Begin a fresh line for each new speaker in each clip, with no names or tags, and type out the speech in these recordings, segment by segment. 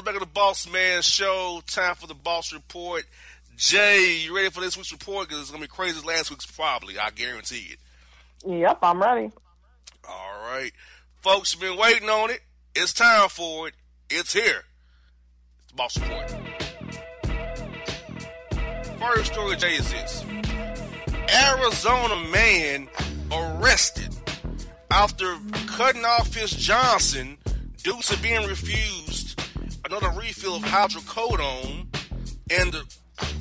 Folks, back on the Bossman Show. Time for the Boss Report. Jae, you ready for this week's report? Because it's going to be crazy as last week's, probably. I guarantee it.
Yep, I'm ready.
All right. Folks been waiting on it. It's time for it. It's here. It's the Boss Report. First story, Jae, is this Arizona man arrested after cutting off his Johnson due to being refused another refill of hydrocodone, and the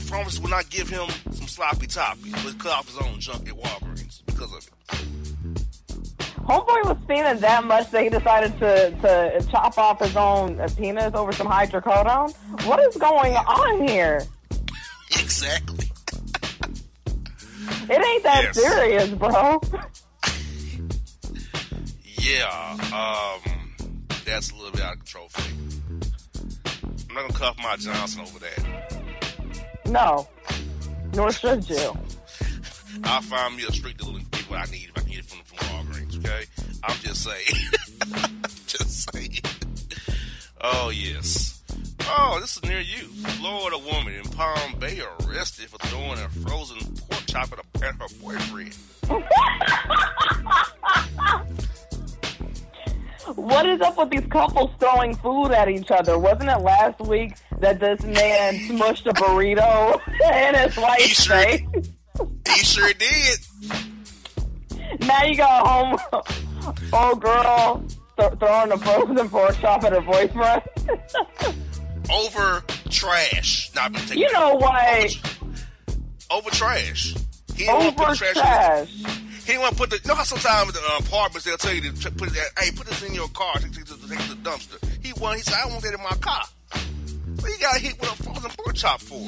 pharmacist would not give him some sloppy toppy. But cut off his own junk at Walgreens because of it.
Homeboy was feeling that much that he decided to, to chop off his own penis over some hydrocodone. What is going on here?
Exactly.
It ain't that
Yes.
serious, bro.
Yeah, um, that's a little bit out of control for me. I'm not gonna cuff my Johnson over that.
No. Nor should you.
I'll find me a street dealer and get what I need if I can get it from, from Walgreens, okay? I'm just saying. just saying. Oh, yes. Oh, this is near you. Florida woman in Palm Bay arrested for throwing a frozen pork chop at, a, at her boyfriend.
What is up with these couples throwing food at each other? Wasn't it last week that this man smushed a burrito in his wife's face?
He sure did.
Now you got a home Oh, girl, th- throwing a frozen pork chop at her boyfriend.
Over trash. Nah, I'm taking
you know what?
Over trash. He didn't want to
Over
trash.
trash.
He want to put the. You know how sometimes the uh, apartments they'll tell you to put that. Hey, put this in your car. Take it to the, take it to the dumpster. He won. He said, I want that in my car. What you got hit with a frozen pork chop for?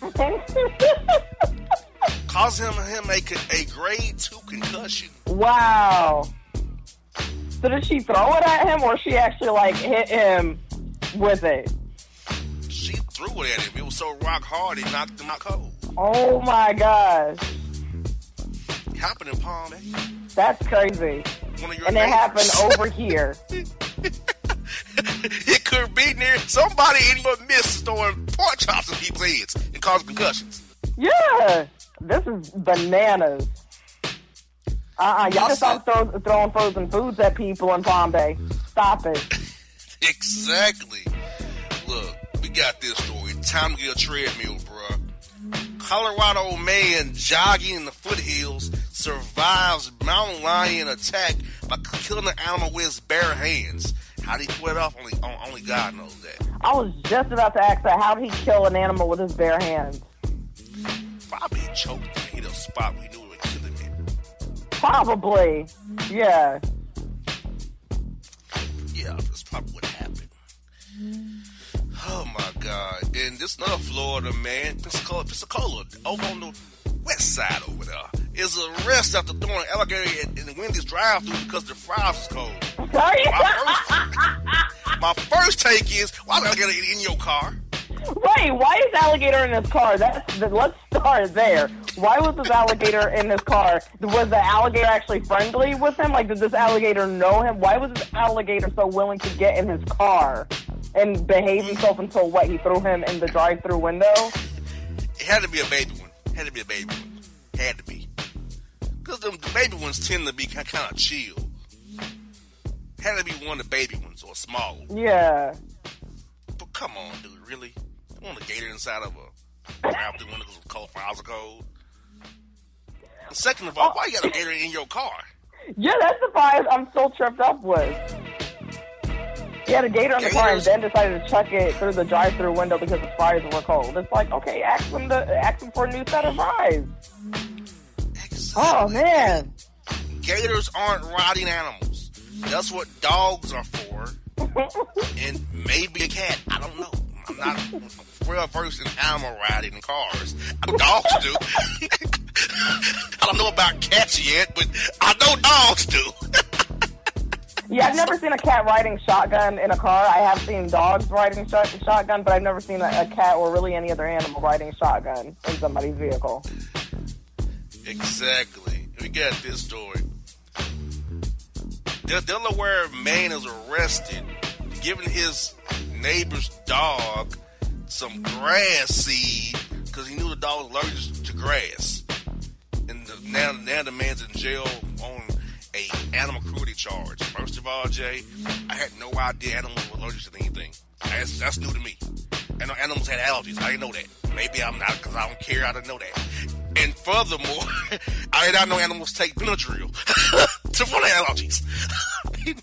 Causing him him a, a grade two concussion.
wow. So did she throw it at him, or she actually like hit him with it?
She threw it at him. It was so rock hard it knocked him out cold.
Oh my gosh,
happened in Palm Bay.
that's crazy.
One of your
And it happened over here.
it could be near somebody in your midst throwing pork chops in people's heads and causing concussions.
Yeah, this is bananas. Uh-uh, y'all just stop throw, throwing frozen foods at people in Palm Bay. Stop it.
Exactly. Look, we got this story. Time to get a treadmill, bruh. Colorado man jogging in the foothills survives mountain lion attack by killing the animal with his bare hands. How did he pull it off? Only, only God knows that.
I was just about to ask that. How did he kill an animal with his bare hands?
Probably choked and hit a spot we knew it would kill him.
Probably. Yeah.
Yeah, that's probably what happened. Oh my God! And this another Florida man, Pensacola, Pensacola, over on the west side over there, is arrested after throwing alligator in, Wendy's drive-through because the fries was cold. My first, my first take is, why the alligator in, in your car?
Wait, why is alligator in his car? That's the, let's start there. Why was this alligator in his car? Was the alligator actually friendly with him? Like, did this alligator know him? Why was this alligator so willing to get in his car and behave mm. himself until what? He threw him in the drive-through window.
It had to be a baby one. Had to be a baby one. Had to be. Because the baby ones tend to be kind of chill. Had to be one of the baby ones or small.
Yeah.
But come on, dude, really? You want a gator inside of a grab through window because cold fries are cold? And second of all, why you got a gator in your car?
Yeah, that's the fries I'm still tripped up with. He had a gator on the car and then decided to chuck it through the drive-through window because the fries were cold. It's like, okay, ask him to ask him for a new set of fries. Oh man.
Gators aren't riding animals. That's what dogs are for. and maybe a cat. I don't know. I'm not well versed in animal riding in cars. Dogs do. I don't know about cats yet, but I know dogs do.
Yeah, I've never seen a cat riding shotgun in a car. I have seen dogs riding shot- shotgun, but I've never seen a, a cat or really any other animal riding shotgun in somebody's vehicle.
Exactly. We got this story. The Delaware man is arrested giving his neighbor's dog some grass seed because he knew the dog was allergic to grass. And the, now, now the man's in jail on a animal cruelty charge. First of all, Jae, I had no idea animals were allergic to anything. That's, that's new to me. And animals had allergies. I didn't know that. Maybe I'm not because I don't care. I didn't know that. And furthermore, I did not know animals take Benadryl to for their allergies.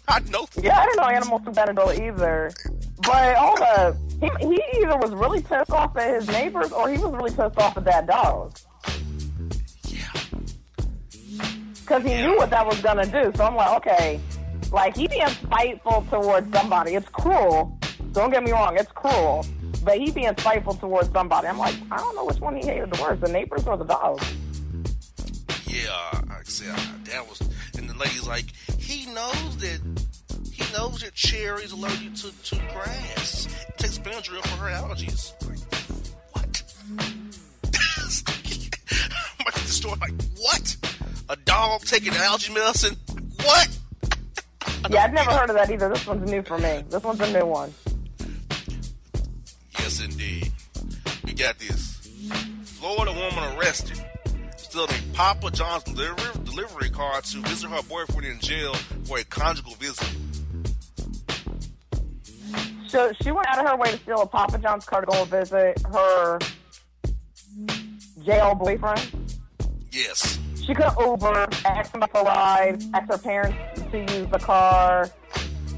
I know.
Yeah, I didn't know animals do Benadryl either. But hold up, he, he either was really pissed off at his neighbors or he was really pissed off at that dog.
Yeah.
Because he knew what that was gonna do. So I'm like, okay, like he being spiteful towards somebody. It's cruel. Don't get me wrong, it's cruel. But he being spiteful towards somebody. I'm like, I don't know which one he hated the worst, the neighbors or the dog.
Yeah, I said, that was, and the lady's like, he knows that, he knows that cherries allergic to, to grass. It takes Benadryl for her allergies. Like, what? I'm at the store like, what? A dog taking allergy medicine? What?
Yeah, I've never heard of that either. This one's new for me. This one's a new one.
Yes, indeed. We got this. Florida woman arrested. Stealing a Papa John's delivery, delivery card to visit her boyfriend in jail for a conjugal visit.
So she went out of her way to steal a Papa John's card to go visit her jail boyfriend.
Yes.
She could Uber, ask him for a ride, ask her parents to use the car,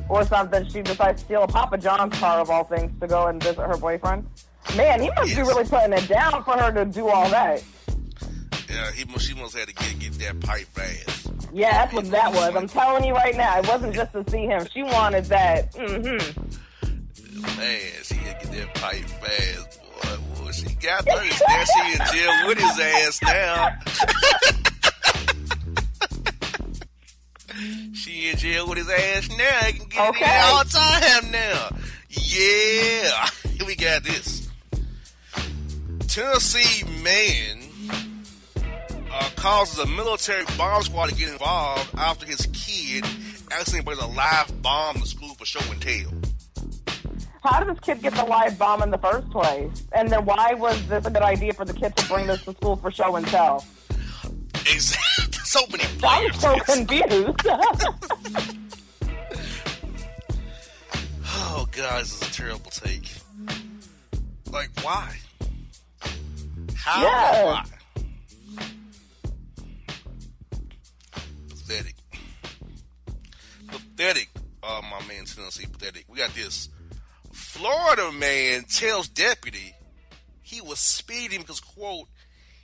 or something. She decides to steal a Papa John's car of all things to go and visit her boyfriend. Man, he must be really putting it down for her to do all that.
Yeah, he must, she must have to get get that pipe fast.
Yeah, that's what that was. I'm telling you right now, it wasn't just to see him. She wanted that. Mm-hmm.
Man, she had to get that pipe fast, boy. boy she got thirst. Now she in jail with his ass now. she in jail with his ass now. He can get it
Okay.
there all time now. Yeah. Here we got this. Tennessee man uh, causes a military bomb squad to get involved after his kid accidentally brings a live bomb to school for show and tell.
How did this kid get the live bomb in the first place? And then why was this a good idea for the kid to bring this to school for show and tell?
Exactly. So many
I'm so confused.
oh god, this is a terrible take. Like why? How
Yeah.
why? Pathetic. Pathetic. Uh, my man Tennessee pathetic. We got this. Florida man tells deputy he was speeding because quote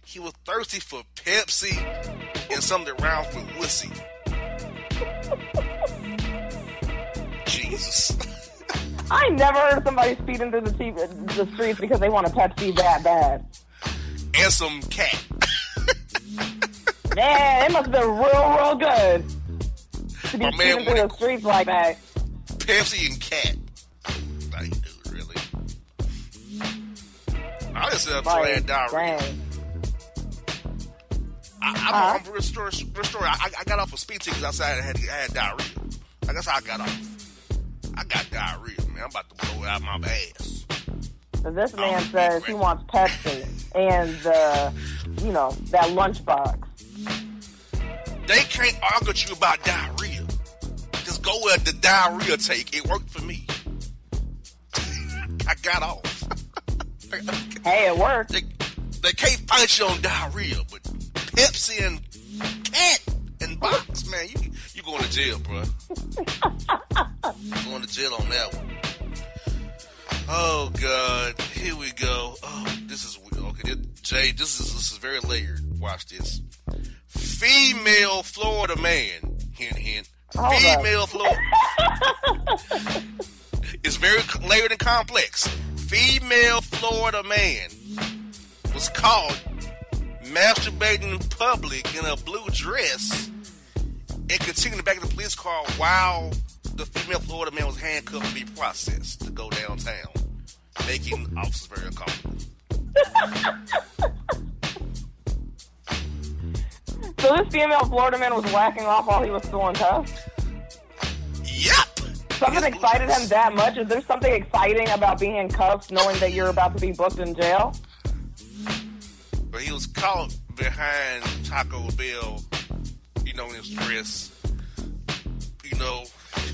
he was thirsty for Pepsi and something rhymes with wussy. Jesus.
I never heard somebody speeding through the, TV, the streets because they want a Pepsi that bad.
and some cat.
Man, it must have been real, real good to be speeding through the streets like that.
Pepsi and cat. Like, dude, really? I just ended up playing diarrhea.
dang.
I? I'm real story. Real story. I, I got off of speed tickets outside. I had, I had diarrhea. Like, that's how I got off. I got diarrhea, man. I'm about to blow it out my ass.
So this man says he wants Pepsi and the, you know, that lunchbox.
They can't argue with you about diarrhea. Just go with the diarrhea take. It worked for me. I got off.
Hey, it worked.
they, they can't fight you on diarrhea, but Pepsi and cat and box, man, you you going to jail, bro. going to jail on that one. Oh God, here we go. Oh, this is okay. Jae, this is this is very layered. Watch this. Female Florida man. Hint, hint.
Hold up.
Female Florida. it's very layered and complex. Female Florida man was caught masturbating in public in a blue dress and continued back in the police car while the female Florida man was handcuffed to be processed to go downtown, making officers very uncomfortable.
So this female Florida man was whacking off while he was still in cuffs?
Yep.
Something
His
excited him that much? Is there something exciting about being in cuffs knowing that you're about to be booked in jail?
But he was caught behind Taco Bell, you know, in his dress, you know,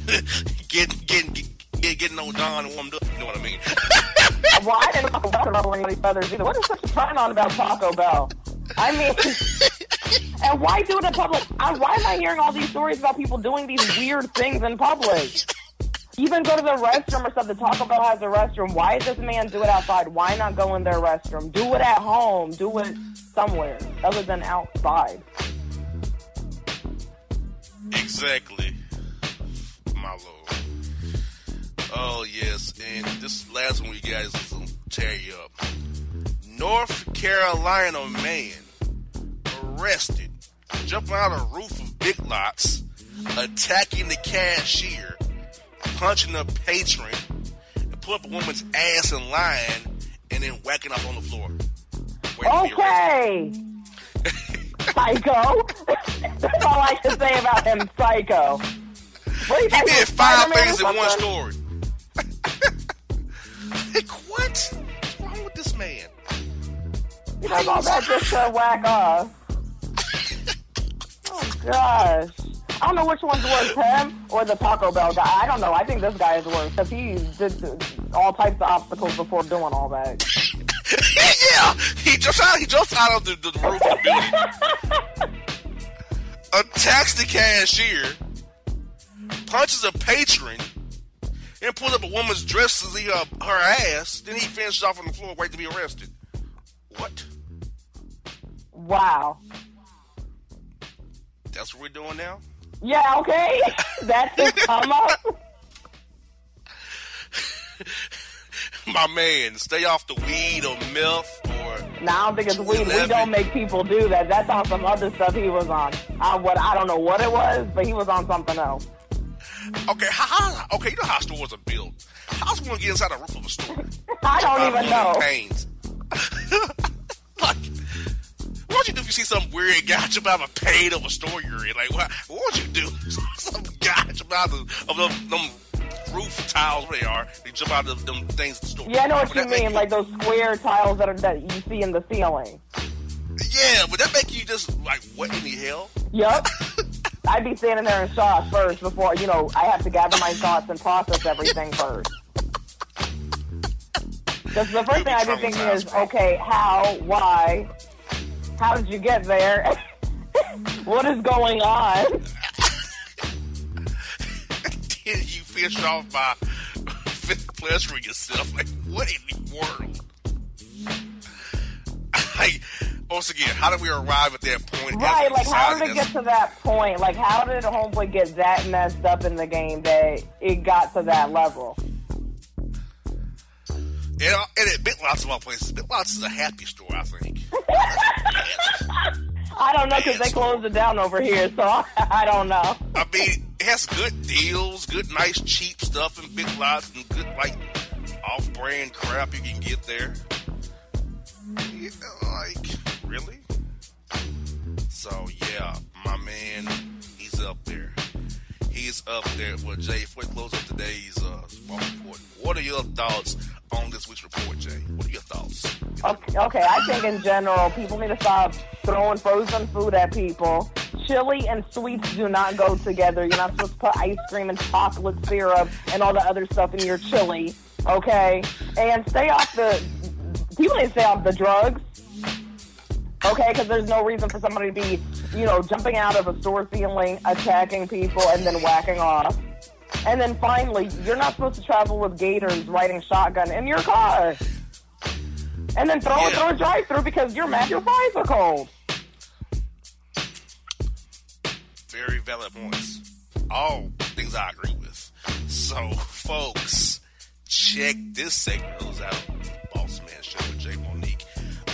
getting getting get, getting on Don warmed up. You know what I mean?
Well, I didn't talk about ruffling any feathers either. What is such a turn on about Taco Bell? I mean, and why do it in public? I, why am I hearing all these stories about people doing these weird things in public? Even go to the restroom or something. Taco Bell has a restroom. Why does this man do it outside? Why not go in their restroom? Do it at home. Do it somewhere other than outside.
exactly, my lord. Oh yes, and this last one we guys is gonna tear you up. North Carolina man arrested jumping out of a roof of Big Lots, attacking the cashier, punching a patron, and pull up a woman's ass in line, and then whacking off on the floor. Waiting to be arrested.
Okay. Psycho. That's all I can say about him, psycho. What you
He did five
Spider-Man
things in one story. like what? What's wrong with this man?
He does all that just to whack off. Oh gosh. I don't know which one's worse, him or the Taco Bell guy. I don't know. I think this guy is worse because he did all types of obstacles before doing all that.
yeah, he jumps out. Uh, he jumps out of the, the roof of the building. attacks the cashier, punches a patron, and pulls up a woman's dress to see her, her ass. Then he finishes off on the floor, waiting to be arrested. What?
Wow.
That's what we're doing now?
Yeah, okay. That's his come up.
My man, stay off the weed or meth or.
Now I don't think it's weed. We don't make people do that. That's on some other stuff he was on. I, what I don't know what it was, but he was on something else.
Okay, how, how, okay, you know how stores are built. How's one get inside the roof of a store?
I don't even know.
Pains. What would you do if you see some weird guy jump out of a paint of a store you're in? Like, what, what would you do? some guy jump out of, of them, them roof tiles, where they are, they jump out of them things in the store.
Yeah, I know what you mean, like those square tiles that are that you see in the ceiling.
Yeah, would that make you just, like, what in the hell?
Yup. I'd be standing there in shock first before, you know, I have to gather my thoughts and process everything first. Because the first thing I'd be thinking is, okay, how, why, how did you get there? what is going on?
Did you finish it off by pleasuring yourself. Like, what in the world? like, once again, how did we arrive at that point?
Right, like how did it get to that point? Like how did Homeboy get that messed up in the game that it got to that level?
And, and at Big Lots of all places, Big Lots is a happy store, I think.
I don't know because they closed it down over here, so I, don't know.
I mean, it has good deals, good, nice, cheap stuff and Big Lots, and good, like, off-brand crap you can get there. You like, really? So, yeah, my man, he's up there. He's up there. Well, Jae, before we close up today's uh, report, what are your thoughts on this week's report, Jae? What are your thoughts?
Okay, I think in general, people need to stop throwing frozen food at people. Chili and sweets do not go together. You're not supposed to put ice cream and chocolate syrup and all the other stuff in your chili, okay? And stay off the. People need to stay off the drugs, okay? Because there's no reason for somebody to be, you know, jumping out of a store ceiling, attacking people, and then whacking off. And then finally, you're not supposed to travel with gators riding shotgun in your car. And then throw it through a drive through because you're mad your fries are cold.
Very valid points. All things I agree with. So, folks, check this segment of out. Bossman Show with Jae Monique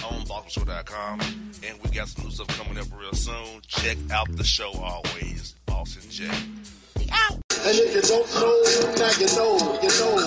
on BossmanShow.com. And we got some new stuff coming up real soon. Check out the show always. Boss and Jay.
And if you don't know, now you know, you know.